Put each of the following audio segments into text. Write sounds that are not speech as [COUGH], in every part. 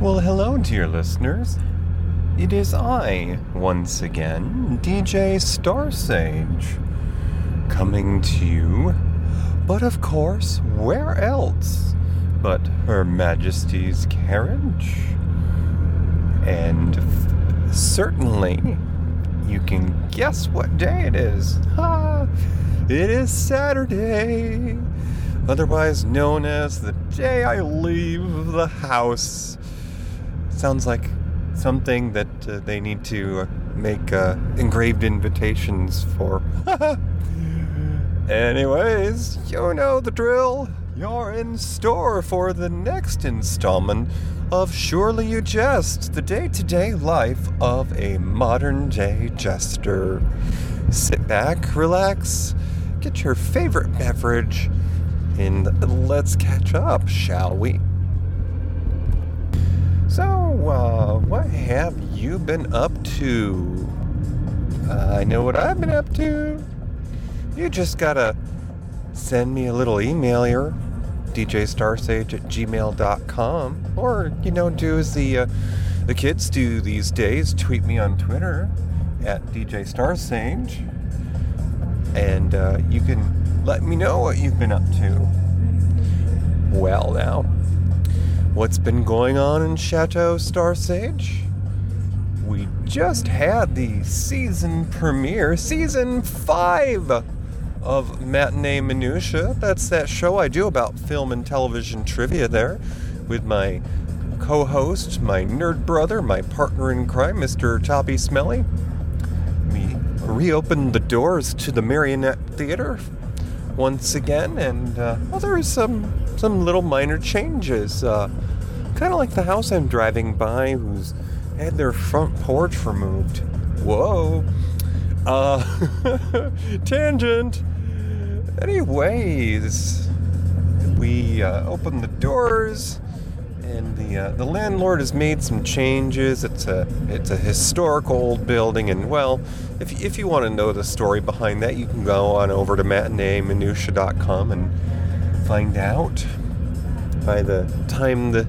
Well, hello, dear listeners. It is I, once again, DJ Starsage, coming to you. But of course, where else but Her Majesty's carriage? And f- certainly, you can guess what day it is. Ha! It is Saturday, otherwise known as the day I leave the house. Sounds like something that uh, they need to uh, make uh, engraved invitations for. [LAUGHS] Anyways, you know the drill. You're in store for the next installment of Surely You Jest, the day to day life of a modern day jester. Sit back, relax, get your favorite beverage, and let's catch up, shall we? So, uh, what have you been up to? Uh, I know what I've been up to. You just gotta send me a little email here, djstarsage at gmail.com. Or, you know, do as the, uh, the kids do these days tweet me on Twitter at djstarsage. And uh, you can let me know what you've been up to. Well, now, what's been going on in Chateau Starsage? We just had the season premiere, season five of Matinee Minutia. That's that show I do about film and television trivia there with my co host, my nerd brother, my partner in crime, Mr. Toppy Smelly. We reopened the doors to the Marionette Theater once again, and uh, well, there was some some little minor changes. Uh, kind of like the house I'm driving by, who's had their front porch removed. Whoa. Uh, [LAUGHS] tangent. Anyways, we uh, opened the doors, and the uh, the landlord has made some changes. It's a it's a historical old building, and well, if if you want to know the story behind that, you can go on over to matineeminutia.com and find out. By the time the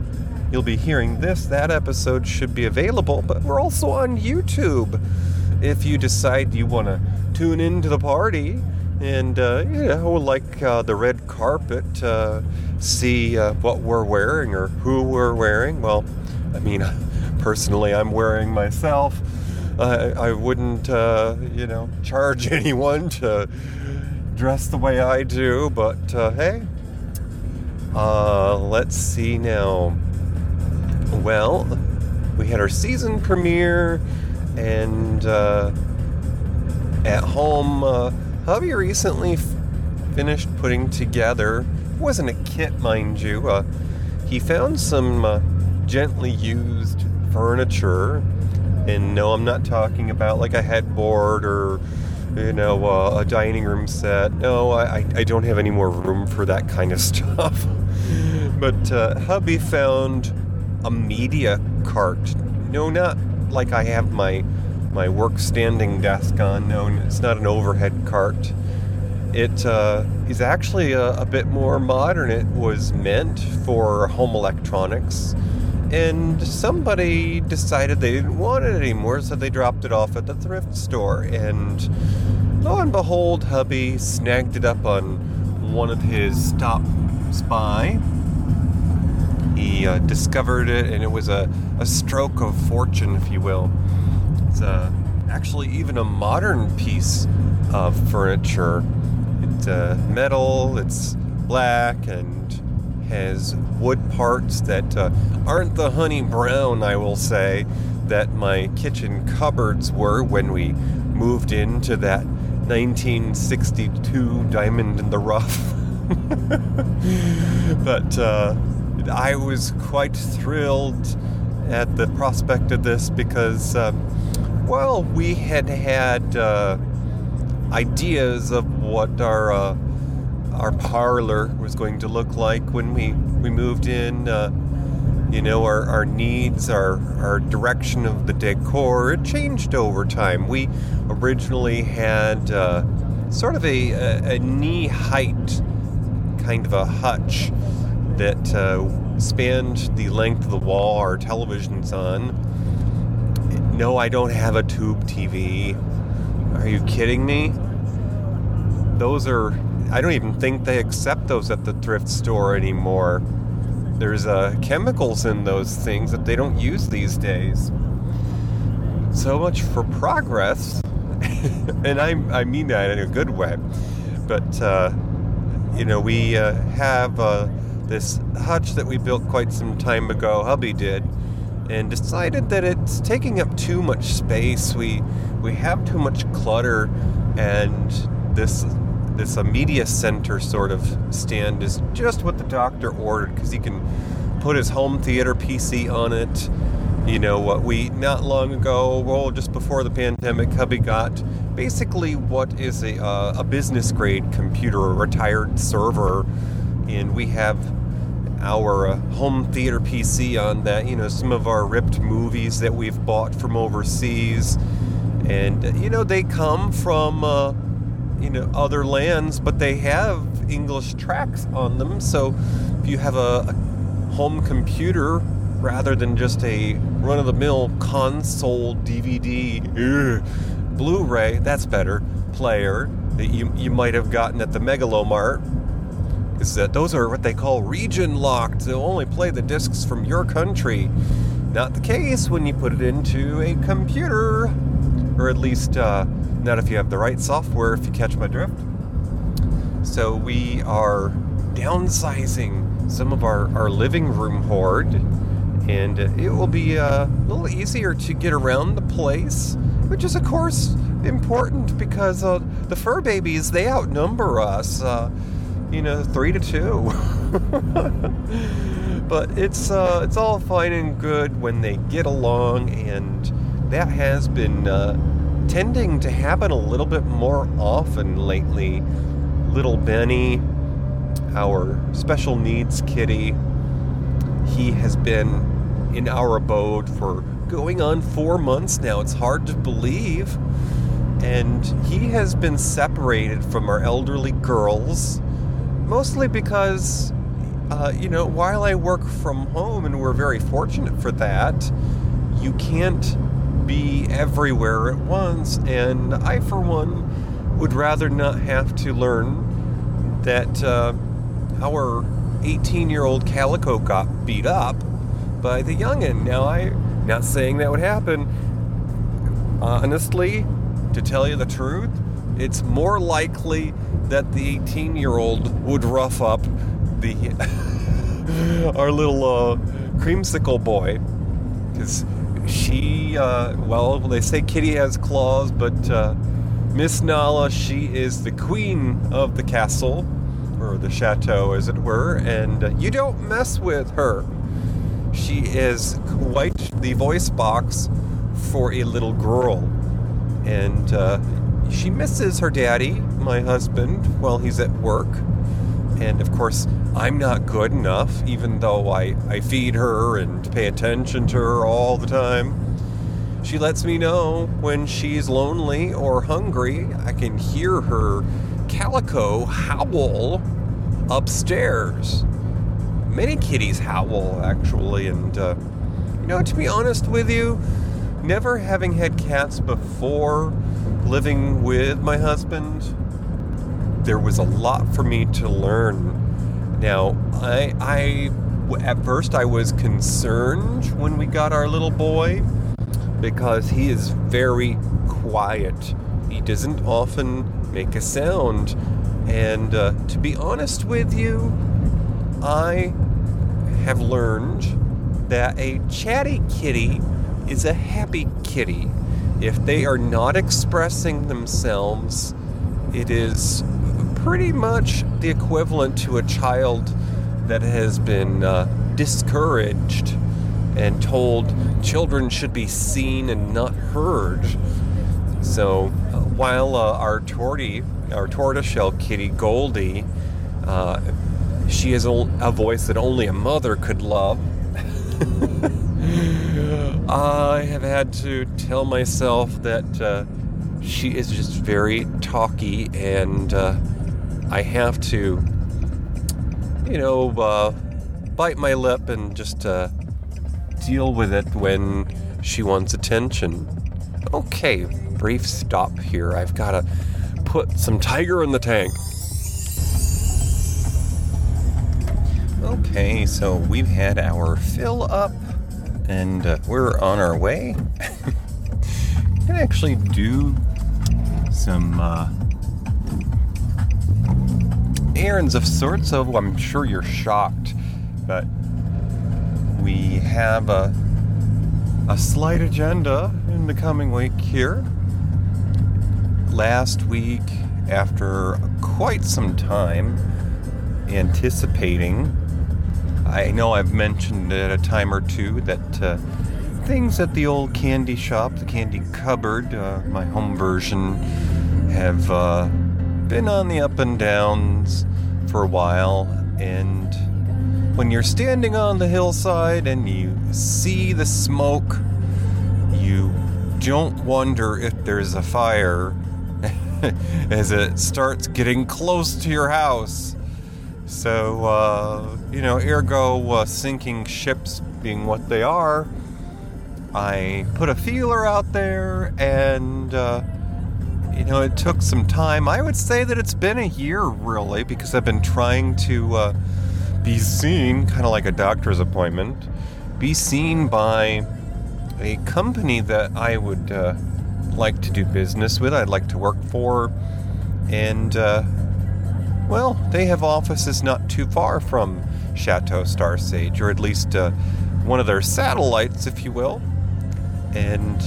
you'll be hearing this, that episode should be available. But we're also on YouTube. If you decide you want to tune into the party and uh, you know, like uh, the red carpet, uh, see uh, what we're wearing or who we're wearing. Well, I mean, [LAUGHS] personally, I'm wearing myself. I, wouldn't, uh, you know, charge [LAUGHS] anyone to dress the way I do, but uh, let's see now. Well, we had our season premiere, and uh, at home uh, hubby recently f- finished putting together wasn't a kit mind you uh, he found some uh, gently used furniture and no i'm not talking about like a headboard or you know uh, a dining room set no I, I don't have any more room for that kind of [LAUGHS] stuff but uh, hubby found a media cart no not like i have my my work standing desk on. No, it's not an overhead cart. It uh, is actually a, a, bit more modern. It was meant for home electronics, and somebody decided they didn't want it anymore, so they dropped it off at the thrift store. And lo and behold, hubby snagged it up on one of his stops by. He uh, discovered it, and it was a, a stroke of fortune, if you will. It's uh, actually even a modern piece of furniture. It's uh, metal, it's black, and has wood parts that uh, aren't the honey brown, I will say, that my kitchen cupboards were when we moved into that 1962 diamond in the rough. [LAUGHS] but uh, I was quite thrilled at the prospect of this because. Um, well, we had had uh, ideas of what our uh, our parlor was going to look like when we we moved in. Uh, you know, our, our needs, our our direction of the decor, it changed over time. We originally had uh, sort of a, a, a, knee height kind of a hutch that uh, spanned the length of the wall our television's on. No, I don't have a tube TV. Are you kidding me? Those are, I don't even think they accept those at the thrift store anymore. There's uh, chemicals in those things that they don't use these days. So much for progress. [LAUGHS] and I, I mean that in a good way. But, uh, you know, we uh, have uh, this hutch that we built quite some time ago, hubby did, and decided that it's taking up too much space. We we have too much clutter, and this this a media center sort of stand is just what the doctor ordered because he can put his home theater PC on it. You know what we not long ago, well, just before the pandemic, hubby got basically what is a, uh, a business grade computer, a retired server, and we have our uh, home theater PC on that. You know, some of our ripped movies that we've bought from overseas, and uh, you know they come from uh, you know other lands, but they have English tracks on them. So if you have a, a home computer rather than just a run-of-the-mill console DVD, ugh, Blu-ray, that's better player that you you might have gotten at the Megalomart is that those are what they call region locked. They'll only play the discs from your country. Not the case when you put it into a computer, or at least uh, not if you have the right software, if you catch my drift. So we are downsizing some of our, our living room hoard, and it will be uh, a little easier to get around the place, which is, of course, important because uh, the fur babies they outnumber us. Uh, you know, three to two. [LAUGHS] but it's uh, it's all fine and good when they get along, and that has been uh, tending to happen a little bit more often lately. Little Benny, our special needs kitty, he has been in our abode for going on four months now. It's hard to believe. And he has been separated from our elderly girls mostly because, uh, you know, while I work from home and we're very fortunate for that, you can't be everywhere at once. And I, for one, would rather not have to learn that uh, our 18 year old calico got beat up by the youngin. Now, I'm not saying that would happen. Honestly, to tell you the truth, it's more likely that the 18 year old would rough up the [LAUGHS] our little uh, creamsicle boy because she uh, well they say kitty has claws but uh, miss nala she is the queen of the castle or the chateau as it were and uh, you don't mess with her she is quite the voice box for a little girl and uh, she misses her daddy, my husband, while he's at work. And of course, I'm not good enough, even though I, I feed her and pay attention to her all the time. She lets me know when she's lonely or hungry. I can hear her calico howl upstairs. Many kitties howl, actually, and, uh, you know, to be honest with you, never having had cats before living with my husband, there was a lot for me to learn. Now, I, I at first I was concerned when we got our little boy because he is very quiet. He doesn't often make a sound. And uh, to be honest with you, I have learned that a chatty kitty is a happy kitty if they are not expressing themselves, it is pretty much the equivalent to a child that has been uh, discouraged and told children should be seen and not heard. So uh, while uh, our tortie, our tortoiseshell kitty Goldie, uh, she is a voice that only a mother could love. [LAUGHS] I have had to tell myself that uh, she is just very talky, and uh, I have to, you know, uh, bite my lip and just uh, deal with it when she wants attention. Okay, brief stop here. I've got to put some tiger in the tank. Okay, so we've had our fill up and uh, we're on our way. [LAUGHS] can actually do some uh, errands of sorts. So I'm sure you're shocked, but we have a a slight agenda in the coming week here. Last week, after quite some time anticipating, I know I've mentioned it a time or two that uh, things at the old candy shop, the candy cupboard, uh, my home version, have uh, been on the up and downs for a while. And when you're standing on the hillside and you see the smoke, you don't wonder if there's a fire [LAUGHS] as it starts getting close to your house. So, uh, you know, ergo, uh, sinking ships being what they are, I put a feeler out there and, uh, you know, it took some time. I would say that it's been a year, really, because I've been trying to uh, be seen, kind of like a doctor's appointment, be seen by a company that I would uh, like to do business with, I'd like to work for. And, uh, well, they have offices not too far from Chateau Starsage, or at least uh, one of their satellites, if you will. And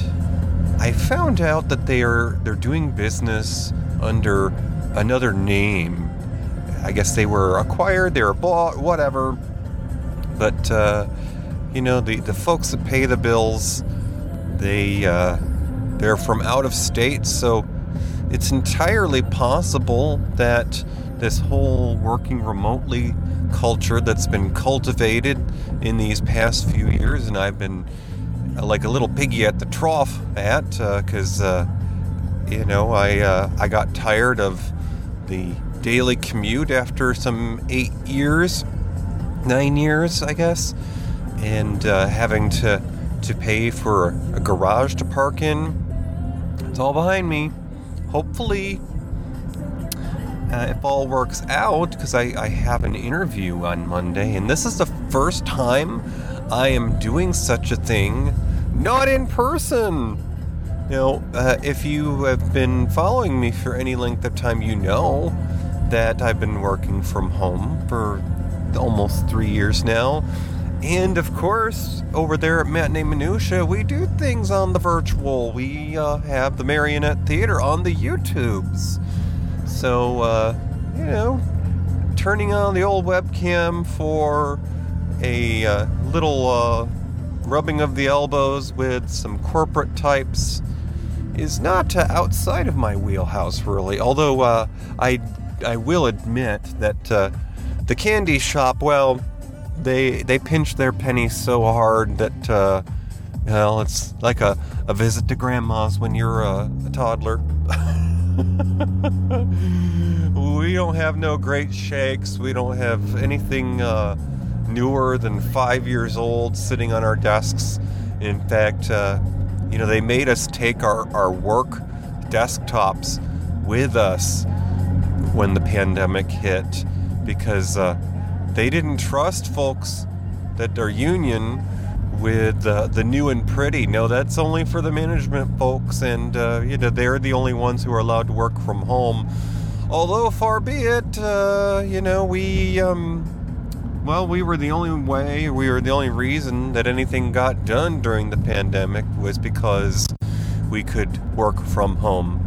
I found out that they are they're doing business under another name. I guess they were acquired, they were bought, whatever. But uh, you know, the the folks that pay the bills, they uh, they're from out of state, so it's entirely possible that this whole working remotely culture that's been cultivated in these past few years, and I've been like a little piggy at the trough at, because uh, uh, you know I uh, I got tired of the daily commute after some eight years, nine years, I guess, and uh, having to to pay for a garage to park in. It's all behind me. Hopefully, uh, if all works out, because I, I have an interview on Monday, and this is the first time I am doing such a thing not in person. Now, uh, if you have been following me for any length of time, you know that I've been working from home for almost three years now. And of course, over there at Matinee Minutia, we do things on the virtual. We uh, have the Marionette Theater on the YouTubes. So, uh, you know, turning on the old webcam for a uh, little uh, rubbing of the elbows with some corporate types is not uh, outside of my wheelhouse, really. Although uh, I, I will admit that uh, the candy shop, well, they they pinch their pennies so hard that, uh, well, it's like a, a visit to grandma's when you're a, a toddler. [LAUGHS] we don't have no great shakes. We don't have anything newer than five years old sitting on our desks. In fact, uh, you know, they made us take our, our work desktops with us when the pandemic hit because uh, they didn't trust folks that are union with uh, the new and pretty. No, that's only for the management folks, and uh, you know they're the only ones who are allowed to work from home. Although far be it, uh, you know we. Um, well, we were the only way, we were the only reason that anything got done during the pandemic was because we could work from home.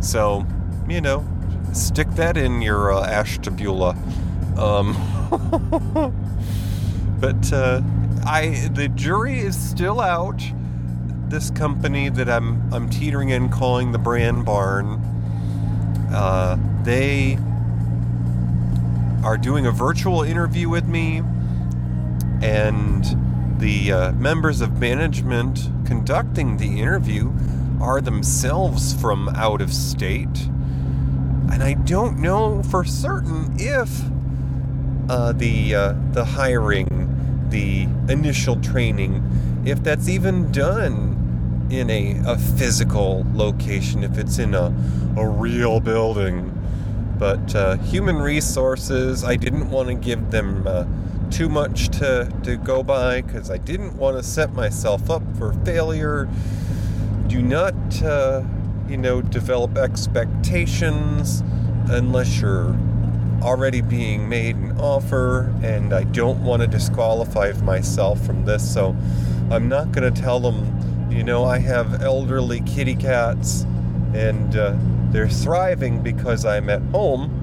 So, you know, stick that in your uh, ashtabula. Um, [LAUGHS] but uh, I, the jury is still out. This company that I'm, I'm teetering in calling the Brand Barn, uh, they are doing a virtual interview with me, and the uh, members of management conducting the interview are themselves from out of state. And I don't know for certain if uh, the uh, the hiring, the initial training, if that's even done in a, a physical location, if it's in a, a real building. But uh, human resources, I didn't want to give them uh, too much to, to go by because I didn't want to set myself up for failure. Do not, uh, you know, develop expectations unless you're already being made an offer, and I don't want to disqualify myself from this, so I'm not going to tell them, you know, I have elderly kitty cats and uh, they're thriving because I'm at home.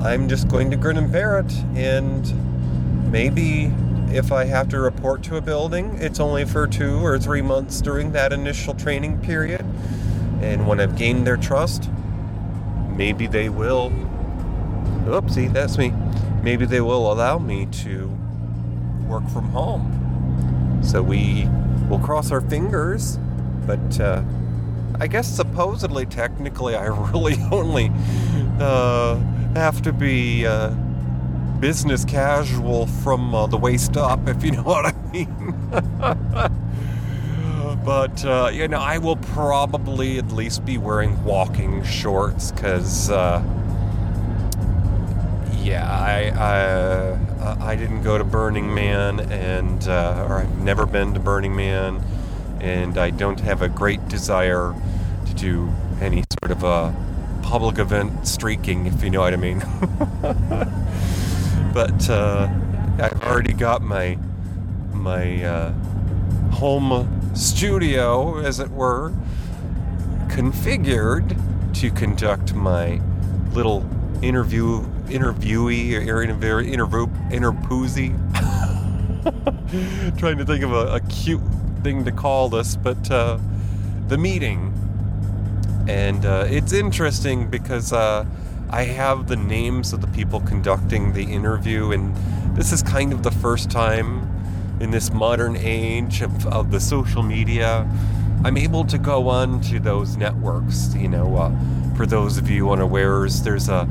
I'm just going to grin and bear it, and maybe if I have to report to a building, it's only for two or three months during that initial training period. And when I've gained their trust, maybe they will oopsie, that's me. Maybe they will allow me to work from home. So we will cross our fingers, but uh, I guess supposedly, technically, I [LAUGHS] really only uh, have to be uh, business casual from uh, the waist up, if you know what I mean. [LAUGHS] but uh, you know, I will probably at least be wearing walking shorts because uh, yeah, I I, I didn't go to Burning Man, and uh, or I've never been to Burning Man, and I don't have a great desire to do any sort of a public event streaking, if you know what I mean. [LAUGHS] but uh, I've already got my my uh, home studio, as it were, configured to conduct my little interview interviewee or interview interview interpoozy. [LAUGHS] Trying to think of a, a, cute thing to call this, but uh, the meeting, and uh, it's interesting because uh, I have the names of the people conducting the interview, and this is kind of the first time in this modern age of, of the social media. I'm able to go on to those networks. You know, uh, for those of you unawares, there's a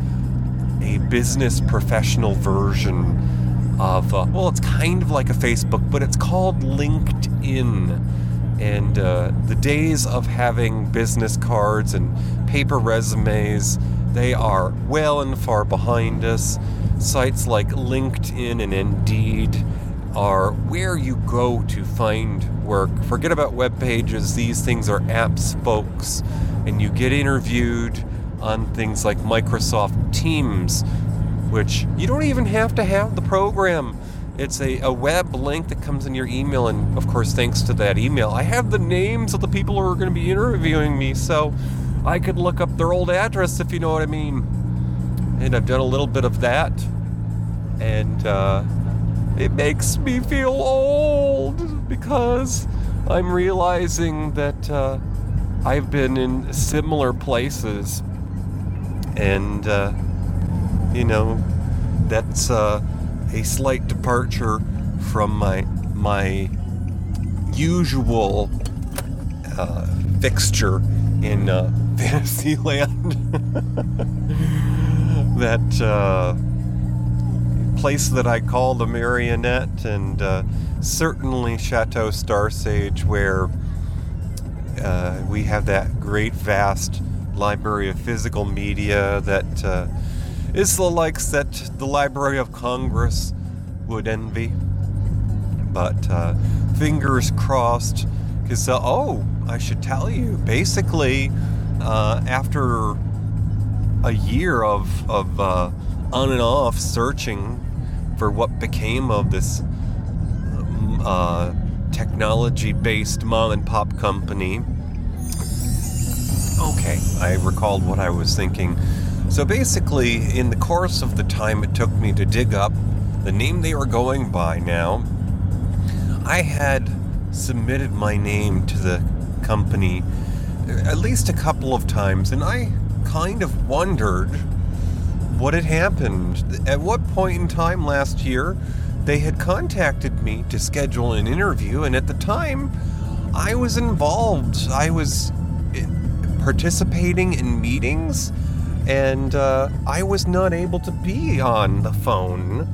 a business professional version of, uh, well, it's kind of like a Facebook, but it's called LinkedIn. And uh, the days of having business cards and paper resumes, they are well and far behind us. Sites like LinkedIn and Indeed are where you go to find work. Forget about web pages, these things are apps, folks. And you get interviewed on things like Microsoft Teams, which you don't even have to have the program. It's a, a web link that comes in your email, and of course, thanks to that email, I have the names of the people who are going to be interviewing me, so I could look up their old address if you know what I mean. And I've done a little bit of that, and uh, it makes me feel old because I'm realizing that uh, I've been in similar places and uh, you know that's uh, a slight departure from my my usual uh, fixture in uh, [LAUGHS] Fantasyland. [LAUGHS] that uh, place that I call the Marionette, and uh, certainly Chateau Starsage, where uh, we have that great vast library of physical media that uh, is the likes that the Library of Congress would envy. But uh, fingers crossed, because, uh, oh, I should tell you, basically, uh, after a year of, of uh, on and off searching for what became of this um, uh, technology based mom and pop company, Okay, I recalled what I was thinking. So basically, in the course of the time it took me to dig up the name they were going by now, I had submitted my name to the company at least a couple of times, and I kind of wondered what had happened. At what point in time last year they had contacted me to schedule an interview, and at the time I was involved. I was eh, participating in meetings and uh, I was not able to be on the phone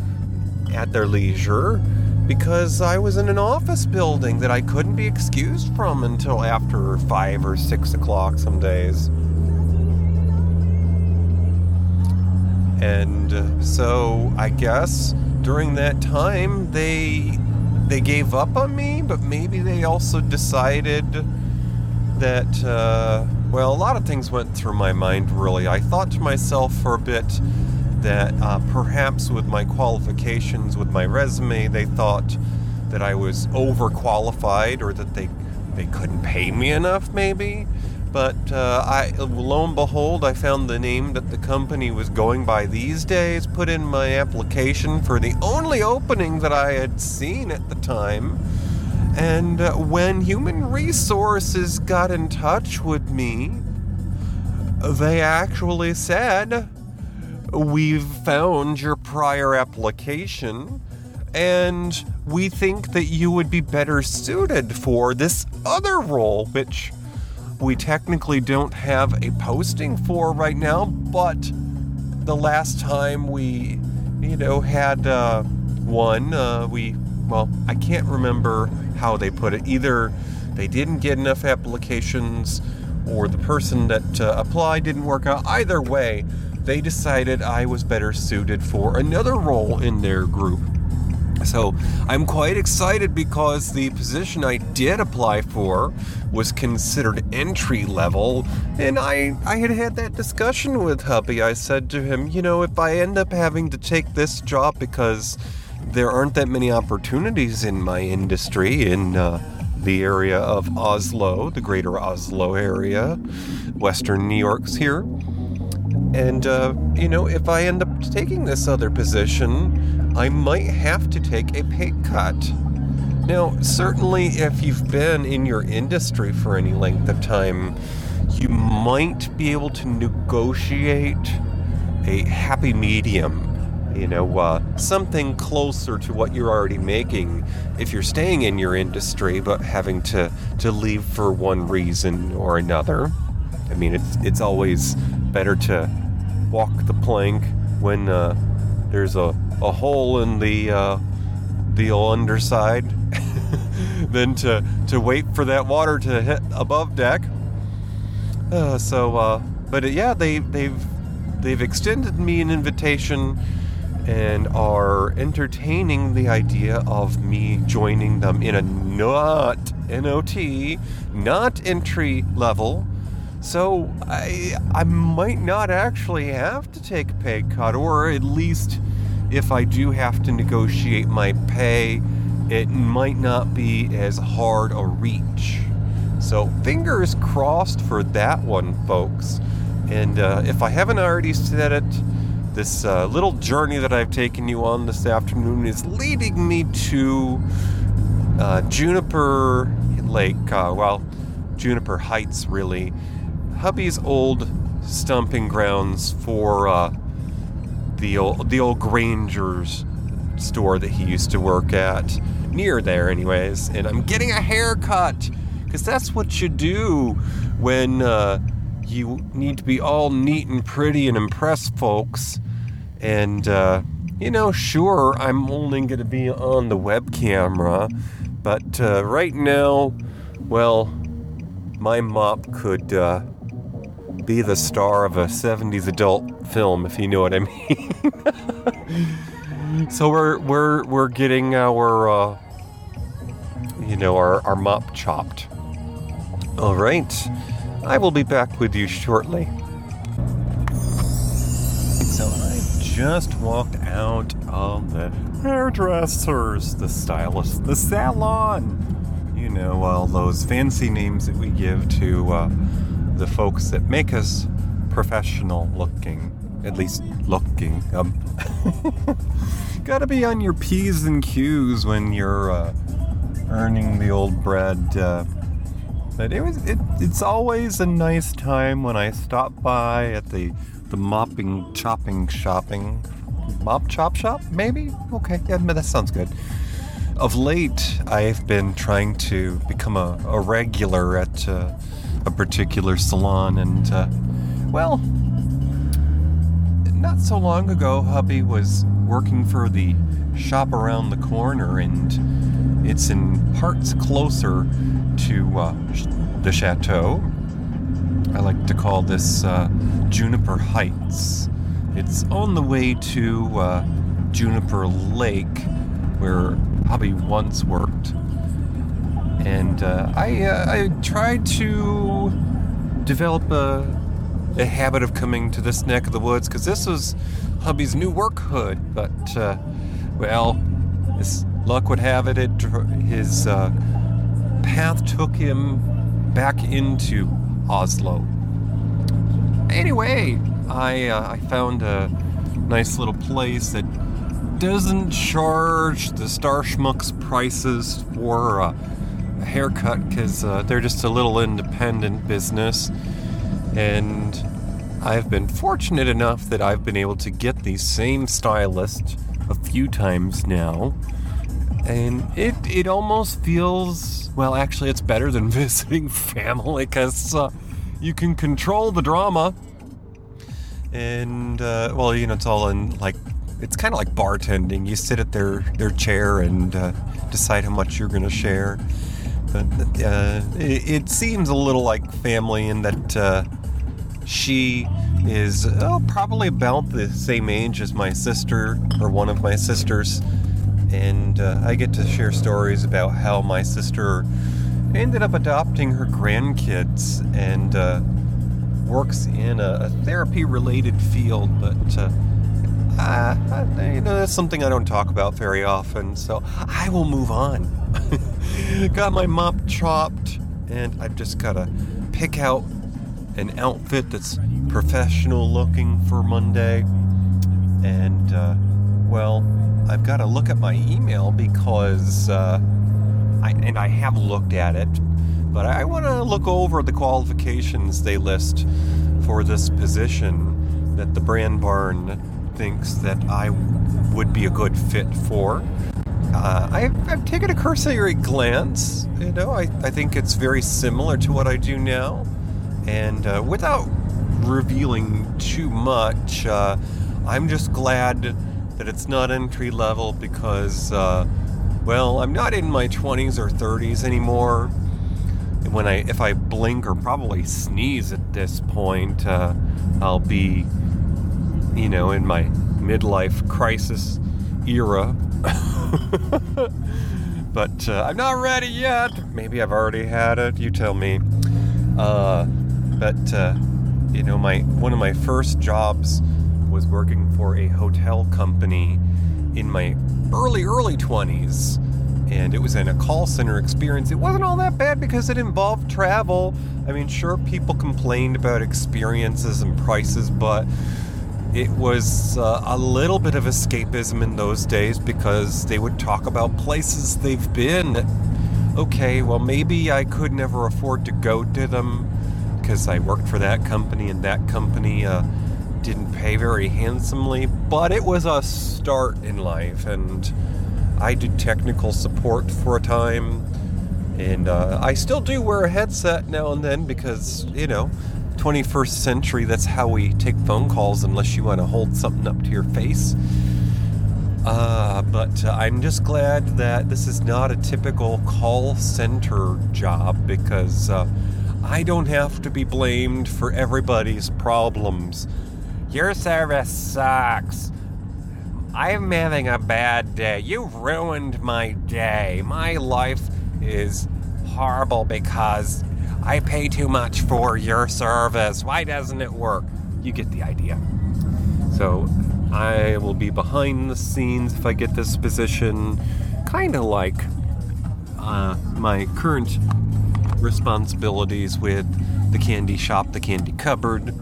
at their leisure because I was in an office building that I couldn't be excused from until after five or six o'clock some days. And uh, so I guess during that time they they gave up on me, but maybe they also decided that uh, well, a lot of things went through my mind. Really, I thought to myself for a bit that uh, perhaps with my qualifications, with my resume, they thought that I was overqualified or that they they couldn't pay me enough, maybe. But uh, I, lo and behold, I found the name that the company was going by these days. Put in my application for the only opening that I had seen at the time. And uh, when human resources got in touch with me, they actually said, We've found your prior application, and we think that you would be better suited for this other role, which we technically don't have a posting for right now, but the last time we, you know, had uh, one, uh, we, well, I can't remember how they put it. Either they didn't get enough applications or the person that uh, applied didn't work out. Either way, they decided I was better suited for another role in their group. So I'm quite excited because the position I did apply for was considered entry level, and I, I had had that discussion with hubby. I said to him, you know, if I end up having to take this job because there aren't that many opportunities in my industry in uh, the area of Oslo, the greater Oslo area, Western New York's here. And, uh, you know, if I end up taking this other position, I might have to take a pay cut. Now, certainly, if you've been in your industry for any length of time, you might be able to negotiate a happy medium. You know, uh, something closer to what you're already making if you're staying in your industry but having to, to leave for one reason or another. I mean, it's, it's always better to walk the plank when uh, there's a, a hole in the uh, the underside [LAUGHS] than to, to wait for that water to hit above deck. Uh, so, uh, but uh, yeah, they they've they've extended me an invitation and are entertaining the idea of me joining them in a not NOT, not entry level. So I I might not actually have to take a pay cut, or at least if I do have to negotiate my pay, it might not be as hard a reach. So fingers crossed for that one, folks. And uh, if I haven't already said it, this uh, little journey that I've taken you on this afternoon is leading me to uh, Juniper Lake, uh, well, Juniper Heights, really. Hubby's old stomping grounds for uh, the old the old Granger's store that he used to work at, near there, anyways. And I'm getting a haircut because that's what you do when uh, you need to be all neat and pretty and impress folks. And uh, you know, sure, I'm only going to be on the web camera, but uh, right now, well, my mop could uh, be the star of a 70s adult film, if you know what I [LAUGHS] mean. so we're we're we're getting our uh, you know our, our mop chopped. All right, I will be back with you shortly. Just walked out of the hairdressers, the stylist, the salon. You know all those fancy names that we give to. Uh, the folks that make us professional looking, at least looking. Um, [LAUGHS] gotta be on your P's and Q's when you're uh, earning the old bread. Uh, but it was it, it's always a nice time when I stop by at the the mopping chopping shopping. Mop chop shop maybe? Okay yeah that sounds good. Of late i've been trying to become a, a regular at uh, a particular salon, and uh, well, not so long ago, hubby was working for the shop around the corner, and it's in parts closer to uh, the chateau. I like to call this uh, Juniper Heights. It's on the way to uh, Juniper Lake, where hubby once worked. And uh, I, uh, I tried to develop a, a habit of coming to this neck of the woods because this was hubby's new work hood. But, uh, well, as luck would have it, it his uh, path took him back into Oslo. Anyway, I, uh, I found a nice little place that doesn't charge the Star Schmucks prices for uh, a haircut because uh, they're just a little independent business. And I've been fortunate enough that I've been able to get the same stylist a few times now. And it, it almost feels, well, actually, it's better than [LAUGHS] visiting family because uh, you can control the drama. And, uh, well, you know, it's all in like it's kind of like bartending. You sit at their their chair and uh, decide how much you're going to share. But uh, it, it, seems a little like family in that uh, she is oh, probably about the same age as my sister or one of my sisters, and uh, I get to share stories about how my sister ended up adopting her grandkids and uh, works in a, a therapy-related field, but uh, you know, that's something I don't talk about very often, so I will move on. [LAUGHS] got my mop chopped, and I've just got to pick out an outfit that's professional looking for Monday. And, uh, well, I've got to look at my email because, uh, I, and I have looked at it, but I want to look over the qualifications they list for this position that the Brand Barn thinks that I would be a good fit for. Uh, I've, I've, taken a cursory glance. You know, I, I think it's very similar to what I do now. And uh, without revealing too much, uh, I'm just glad that it's not entry level because, uh, well, I'm not in my 20s or 30s anymore. When I, if I blink or probably sneeze at this point, uh, I'll be you know, in my midlife crisis era. [LAUGHS] but uh, I'm not ready yet. Maybe I've already had it. You tell me. Uh, but uh, you know, my one of my first jobs was working for a hotel company in my early early 20s and it was in a call center experience. It wasn't all that bad because it involved travel. I mean, sure, people complained about experiences and prices, but it was uh, a little bit of escapism in those days because they would talk about places they've been. Okay, well, maybe I could never afford to go to them because I worked for that company and that company uh, didn't pay very handsomely, but it was a start in life. And I did technical support for a time. And uh, I still do wear a headset now and then because, you know, 21st century, that's how we take phone calls unless you want to hold something up to your face. Uh, but uh, I'm just glad that this is not a typical call center job because uh, I don't have to be blamed for everybody's problems. Your service sucks. I'm having a bad day. You ruined my day. My life is horrible because I pay too much for your service. Why doesn't it work? You get the idea. So I will be behind the scenes if I get this position, kind of like uh, my current responsibilities with the candy shop, the candy cupboard.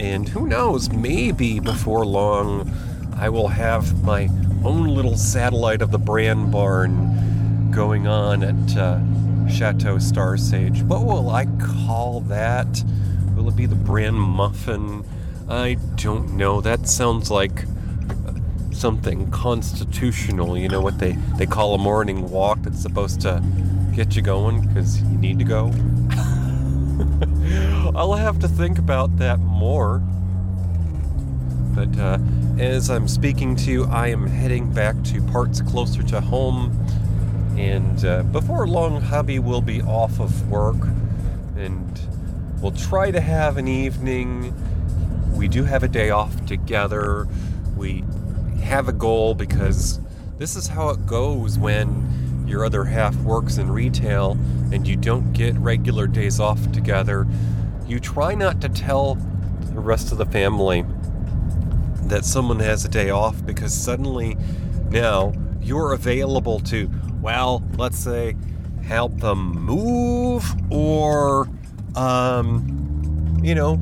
And who knows, maybe before long, I will have my own little satellite of the brand barn going on at. Uh, Chateau Starsage. What will I call that? Will it be the brand muffin? I don't know. That sounds like something constitutional. You know what they, they call a morning walk that's supposed to get you going because you need to go? [LAUGHS] I'll have to think about that more. But uh, as I'm speaking to you, I am heading back to parts closer to home. And uh, before long, hubby will be off of work. And we'll try to have an evening. We do have a day off together. We have a goal because this is how it goes when your other half works in retail and you don't get regular days off together. You try not to tell the rest of the family that someone has a day off because suddenly now you're available to, well, let's say, help them move or, um, you know,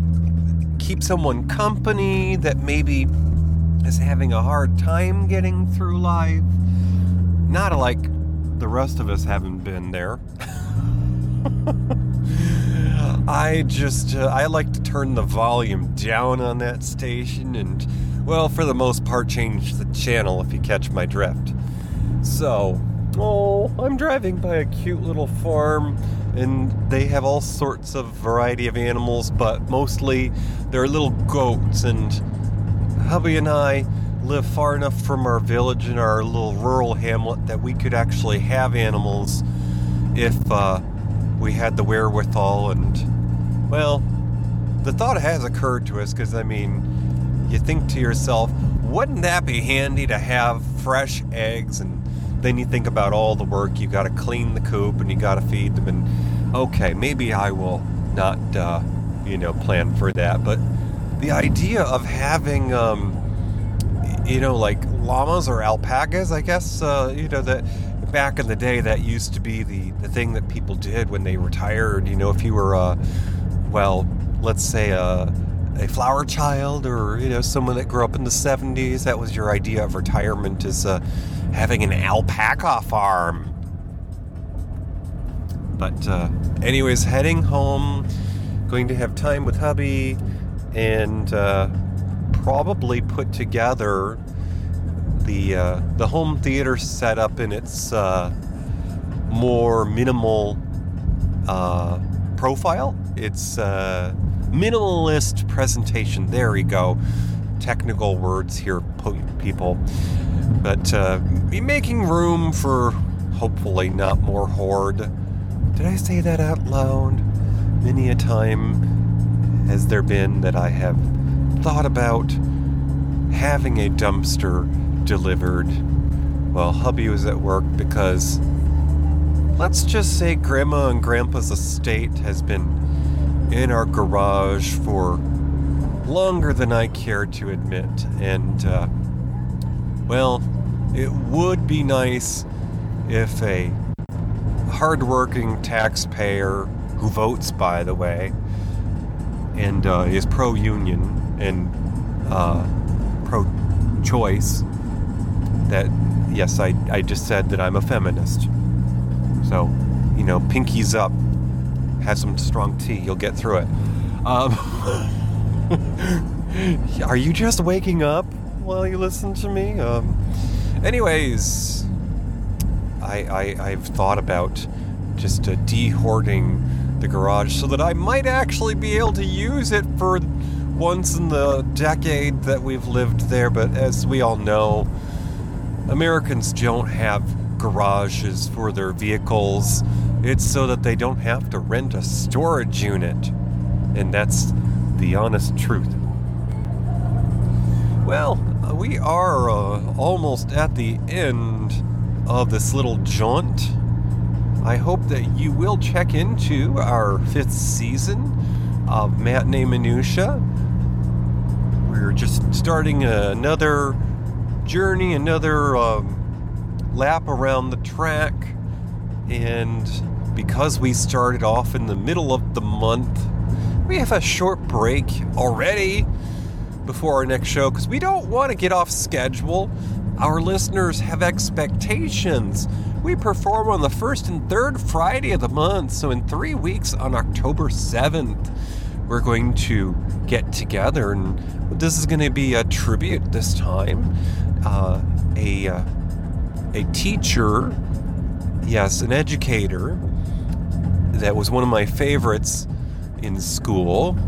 keep someone company that maybe is having a hard time getting through life. Not like the rest of us haven't been there. [LAUGHS] I just, uh, I like to turn the volume down on that station and, well, for the most part, change the channel if you catch my drift. So, oh, I'm driving by a cute little farm and they have all sorts of variety of animals, but mostly they're little goats and hubby and I live far enough from our village and our little rural hamlet that we could actually have animals if uh, we had the wherewithal. And, well, the thought has occurred to us because, I mean, you think to yourself, wouldn't that be handy to have fresh eggs? And then you think about all the work you got to clean the coop and you got to feed them. And, okay, maybe I will not, uh, you know, plan for that. But the idea of having, um, you know, like llamas or alpacas, I guess, uh, you know, that back in the day that used to be the, the thing that people did when they retired. You know, if you were, uh, well, let's say a, a flower child or, you know, someone that grew up in the 70s, that was your idea of retirement is uh, having an alpaca farm. But, uh, anyways, heading home, going to have time with hubby and uh, probably put together the uh, the home theater setup in its uh, more minimal uh, profile. It's uh, minimalist presentation. There we go. Technical words here, people. But uh, be making room for hopefully not more hoard. Did I say that out loud? Many a time has there been that I have thought about having a dumpster delivered while hubby was at work because let's just say grandma and grandpa's estate has been in our garage for longer than I care to admit. And, uh, well, it would be nice if a hardworking taxpayer who votes, by the way, and uh, is pro union and uh, pro choice, that, yes, I, I just said that I'm a feminist. So, you know, pinkies up, have some strong tea, you'll get through it. Um, [LAUGHS] are you just waking up while you listen to me? Um, anyways, I, I, I've thought about just uh, de-hoarding the garage so that I might actually be able to use it for once in the decade that we've lived there. But as we all know, Americans don't have garages for their vehicles. It's so that they don't have to rent a storage unit. And that's the honest truth. Well, we are uh, almost at the end of this little jaunt. I hope that you will check into our fifth season of Matinee Minutia. We're just starting another journey, another um, lap around the track. And because we started off in the middle of the month, we have a short break already before our next show because we don't want to get off schedule. Our listeners have expectations. We perform on the first and third Friday of the month, so in three weeks on October 7th, we're going to get together, and this is going to be a tribute this time uh, a uh, a teacher, yes, an educator that was one of my favorites in school.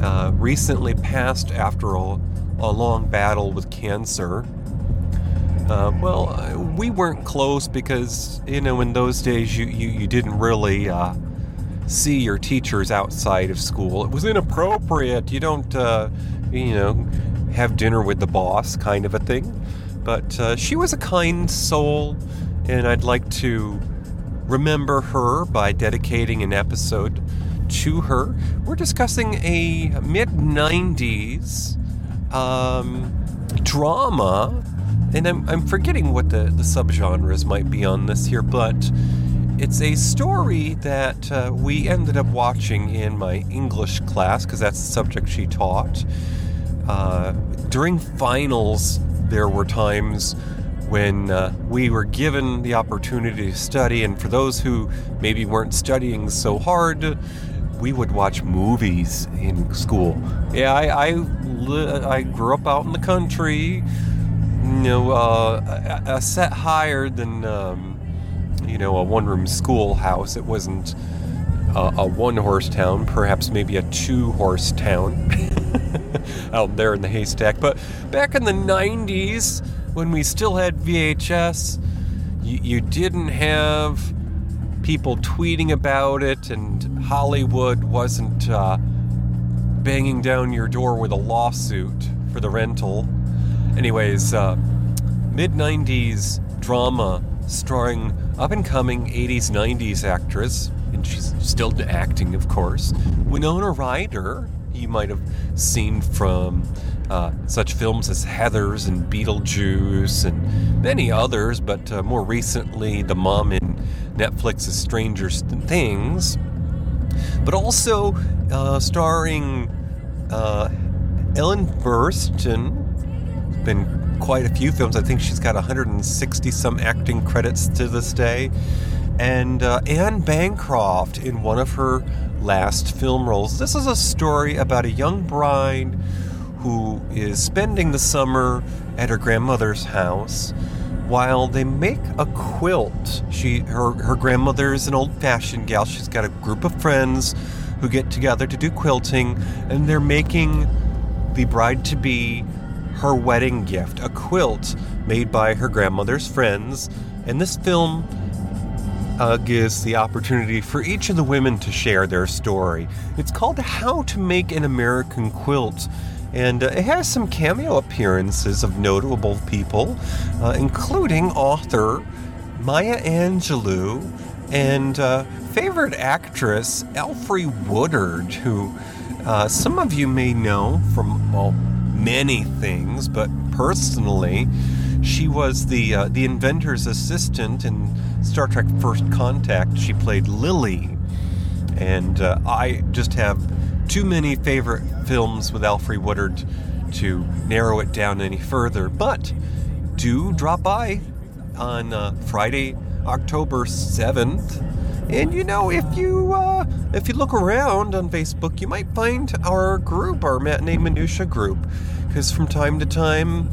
Uh, recently passed after a a long battle with cancer. Uh, well, we weren't close because, you know, in those days you, you, you didn't really uh, see your teachers outside of school. It was inappropriate. You don't, uh, you know, have dinner with the boss kind of a thing. But uh, she was a kind soul, and I'd like to remember her by dedicating an episode to her. We're discussing a mid 90s um, drama, and I'm, I'm forgetting what the, the subgenres might be on this here, but it's a story that uh, we ended up watching in my English class because that's the subject she taught. Uh, during finals, there were times when uh, we were given the opportunity to study, and for those who maybe weren't studying so hard, we would watch movies in school. Yeah, I I, li- I grew up out in the country, you know, uh, a, a set higher than um, you know a one-room schoolhouse. It wasn't a, a one-horse town, perhaps maybe a two-horse town [LAUGHS] out there in the haystack. But back in the '90s, when we still had VHS, you, you didn't have people tweeting about it, and Hollywood wasn't uh, banging down your door with a lawsuit for the rental. Anyways, uh, mid 90s drama starring up and coming 80s, 90s actress, and she's still acting, of course, Winona Ryder. You might have seen from uh, such films as Heathers and Beetlejuice and many others, but uh, more recently, the mom in Netflix's Stranger Things, but also uh, starring uh, Ellen Burstyn. Been quite a few films. I think she's got 160 some acting credits to this day. And uh, Anne Bancroft in one of her last film roles. This is a story about a young bride who is spending the summer at her grandmother's house while they make a quilt. She her her grandmother is an old-fashioned gal. She's got a group of friends who get together to do quilting and they're making the bride to be her wedding gift, a quilt made by her grandmother's friends. And this film uh, gives the opportunity for each of the women to share their story. It's called How to Make an American Quilt and uh, it has some cameo appearances of notable people, uh, including author Maya Angelou and uh, favorite actress Alfre Woodard, who uh, some of you may know from well, many things, but personally, she was the uh, the inventor's assistant in Star Trek: First Contact. She played Lily, and uh, I just have too many favorite films with Alfre Woodard to narrow it down any further. But do drop by on uh, Friday, October 7th. And you know, if you uh, if you look around on Facebook, you might find our group, our matinee minutia group, because from time to time,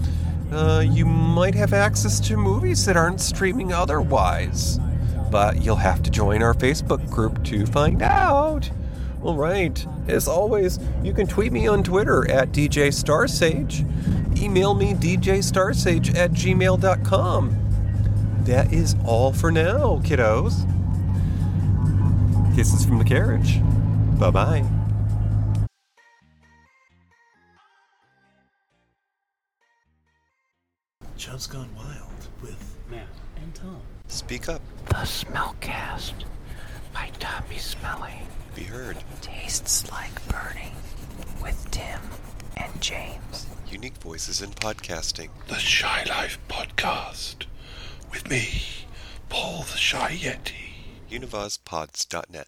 uh, you might have access to movies that aren't streaming otherwise. But you'll have to join our Facebook group to find out. All right. As always, you can tweet me on Twitter at DJ Starsage. Email me djstarsage at gmail.com. That is all for now, kiddos. Kisses from the carriage. Bye bye. Chubb's Gone Wild with Matt and Tom. Speak up. The Smellcast by Tommy Smelly. Be heard. Tastes like burning with Tim and James. Unique voices in podcasting. the Shy Life Podcast with me, Paul the Shy Yeti. Univazpods.net.